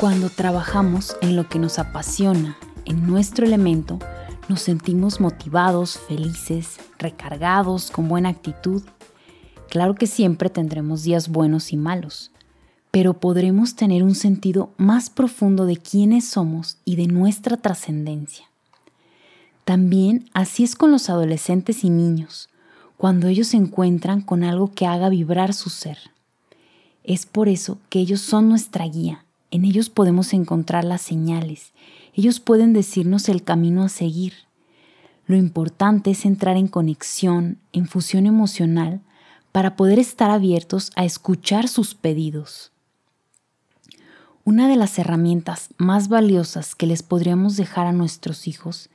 Cuando trabajamos en lo que nos apasiona, en nuestro elemento, nos sentimos motivados, felices, recargados, con buena actitud. Claro que siempre tendremos días buenos y malos, pero podremos tener un sentido más profundo de quiénes somos y de nuestra trascendencia. También así es con los adolescentes y niños, cuando ellos se encuentran con algo que haga vibrar su ser. Es por eso que ellos son nuestra guía, en ellos podemos encontrar las señales ellos pueden decirnos el camino a seguir. Lo importante es entrar en conexión, en fusión emocional, para poder estar abiertos a escuchar sus pedidos. Una de las herramientas más valiosas que les podríamos dejar a nuestros hijos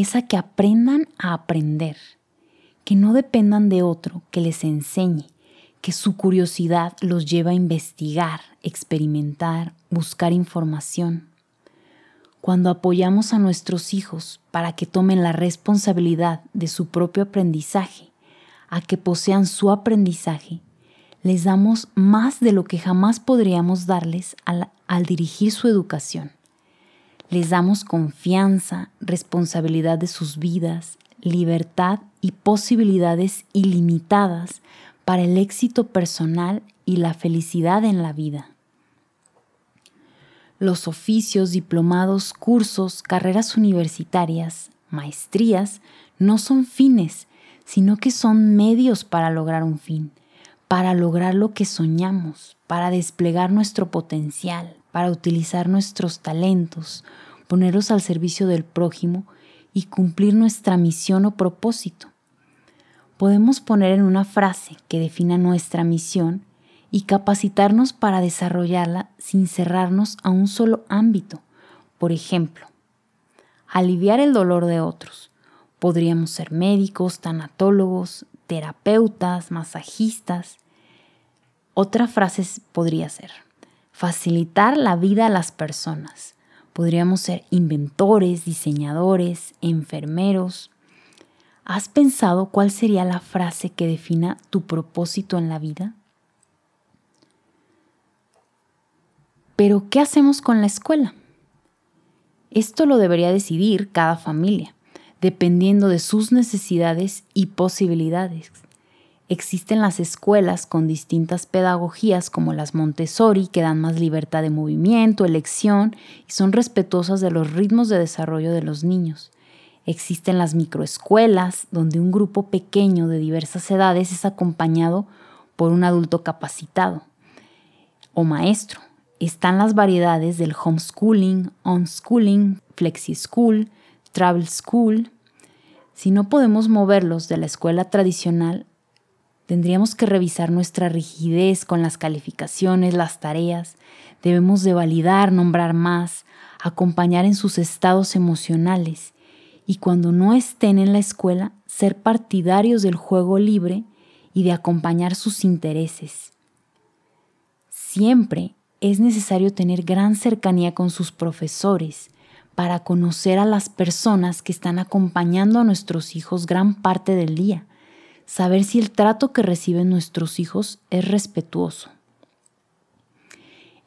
es a que aprendan a aprender, que no dependan de otro que les enseñe, que su curiosidad los lleva a investigar, experimentar, buscar información cuando apoyamos a nuestros hijos para que tomen la responsabilidad de su propio aprendizaje, a que posean su aprendizaje, les damos más de lo que jamás podríamos darles al, dirigir su educación. Les damos confianza, responsabilidad de sus vidas, libertad y posibilidades ilimitadas para el éxito personal y la felicidad en la vida. Los oficios, diplomados, cursos, carreras universitarias, maestrías, no son fines, sino que son medios para lograr un fin, para lograr lo que soñamos, para desplegar nuestro potencial, para utilizar nuestros talentos, ponerlos al servicio del prójimo y cumplir nuestra misión o propósito. Podemos poner en una frase que defina nuestra misión y capacitarnos para desarrollarla sin cerrarnos a un solo ámbito. Por ejemplo, aliviar el dolor de otros. Podríamos ser médicos, tanatólogos, terapeutas, masajistas. Otra frase podría ser facilitar la vida a las personas. Podríamos ser inventores, diseñadores, enfermeros. ¿Has pensado cuál sería la frase que defina tu propósito en la vida? Pero, ¿qué hacemos con la escuela? Esto lo debería decidir cada familia, dependiendo de sus necesidades y posibilidades. Existen las escuelas con distintas pedagogías como las Montessori que dan más libertad de movimiento, elección y son respetuosas de los ritmos de desarrollo de los niños. Existen las microescuelas donde un grupo pequeño de diversas edades es acompañado por un adulto capacitado o maestro están las variedades del homeschooling, unschooling, flexi school, travel school. Si no podemos moverlos de la escuela tradicional, tendríamos que revisar nuestra rigidez con las calificaciones, las tareas. Debemos de validar, nombrar más, acompañar en sus estados emocionales y cuando no estén en la escuela, ser partidarios del juego libre y de acompañar sus intereses. Siempre es necesario tener gran cercanía con sus profesores para conocer a las personas que están acompañando a nuestros hijos gran parte del día, saber si el trato que reciben nuestros hijos es respetuoso.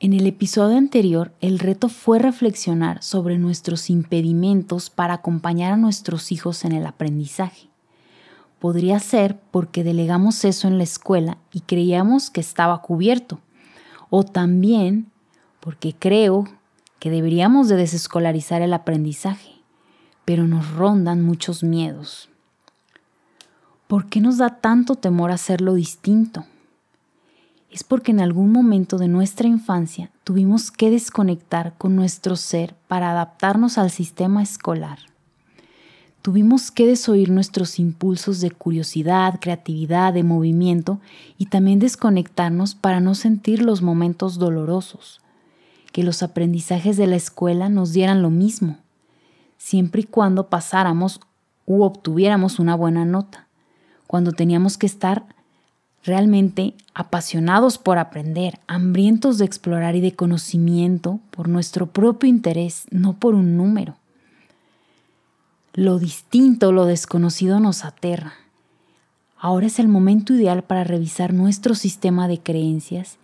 En el episodio anterior, el reto fue reflexionar sobre nuestros impedimentos para acompañar a nuestros hijos en el aprendizaje. Podría ser porque delegamos eso en la escuela y creíamos que estaba cubierto o también porque creo que deberíamos de desescolarizar el aprendizaje, pero nos rondan muchos miedos. ¿Por qué nos da tanto temor hacerlo distinto? Es porque en algún momento de nuestra infancia tuvimos que desconectar con nuestro ser para adaptarnos al sistema escolar. Tuvimos que desoír nuestros impulsos de curiosidad, creatividad, de movimiento y también desconectarnos para no sentir los momentos dolorosos, que los aprendizajes de la escuela nos dieran lo mismo, siempre y cuando pasáramos u obtuviéramos una buena nota, cuando teníamos que estar realmente apasionados por aprender, hambrientos de explorar y de conocimiento por nuestro propio interés, no por un número. Lo distinto, lo desconocido nos aterra. Ahora es el momento ideal para revisar nuestro sistema de creencias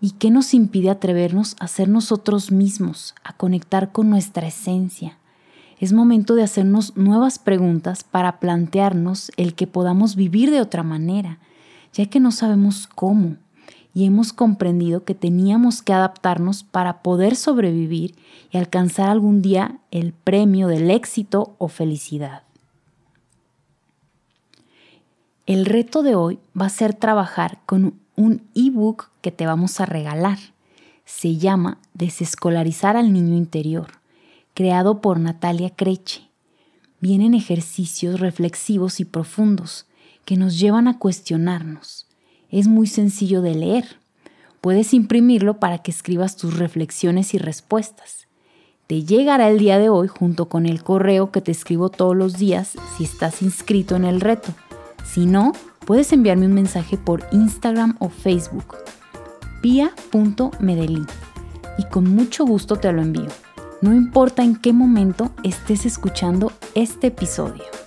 y qué nos impide atrevernos a ser nosotros mismos, a conectar con nuestra esencia. Es momento de hacernos nuevas preguntas para plantearnos el que podamos vivir de otra manera, ya que no sabemos cómo y hemos comprendido que teníamos que adaptarnos para poder sobrevivir y alcanzar algún día el premio del éxito o felicidad. El reto de hoy va a ser trabajar con un ebook que te vamos a regalar. Se llama Desescolarizar al Niño Interior, creado por Natalia Creche. Vienen ejercicios reflexivos y profundos que nos llevan a cuestionarnos. Es muy sencillo de leer. Puedes imprimirlo para que escribas tus reflexiones y respuestas. Te llegará el día de hoy junto con el correo que te escribo todos los días si estás inscrito en el reto. Si no, puedes enviarme un mensaje por Instagram o Facebook, pia.medellín, y con mucho gusto te lo envío. No importa en qué momento estés escuchando este episodio.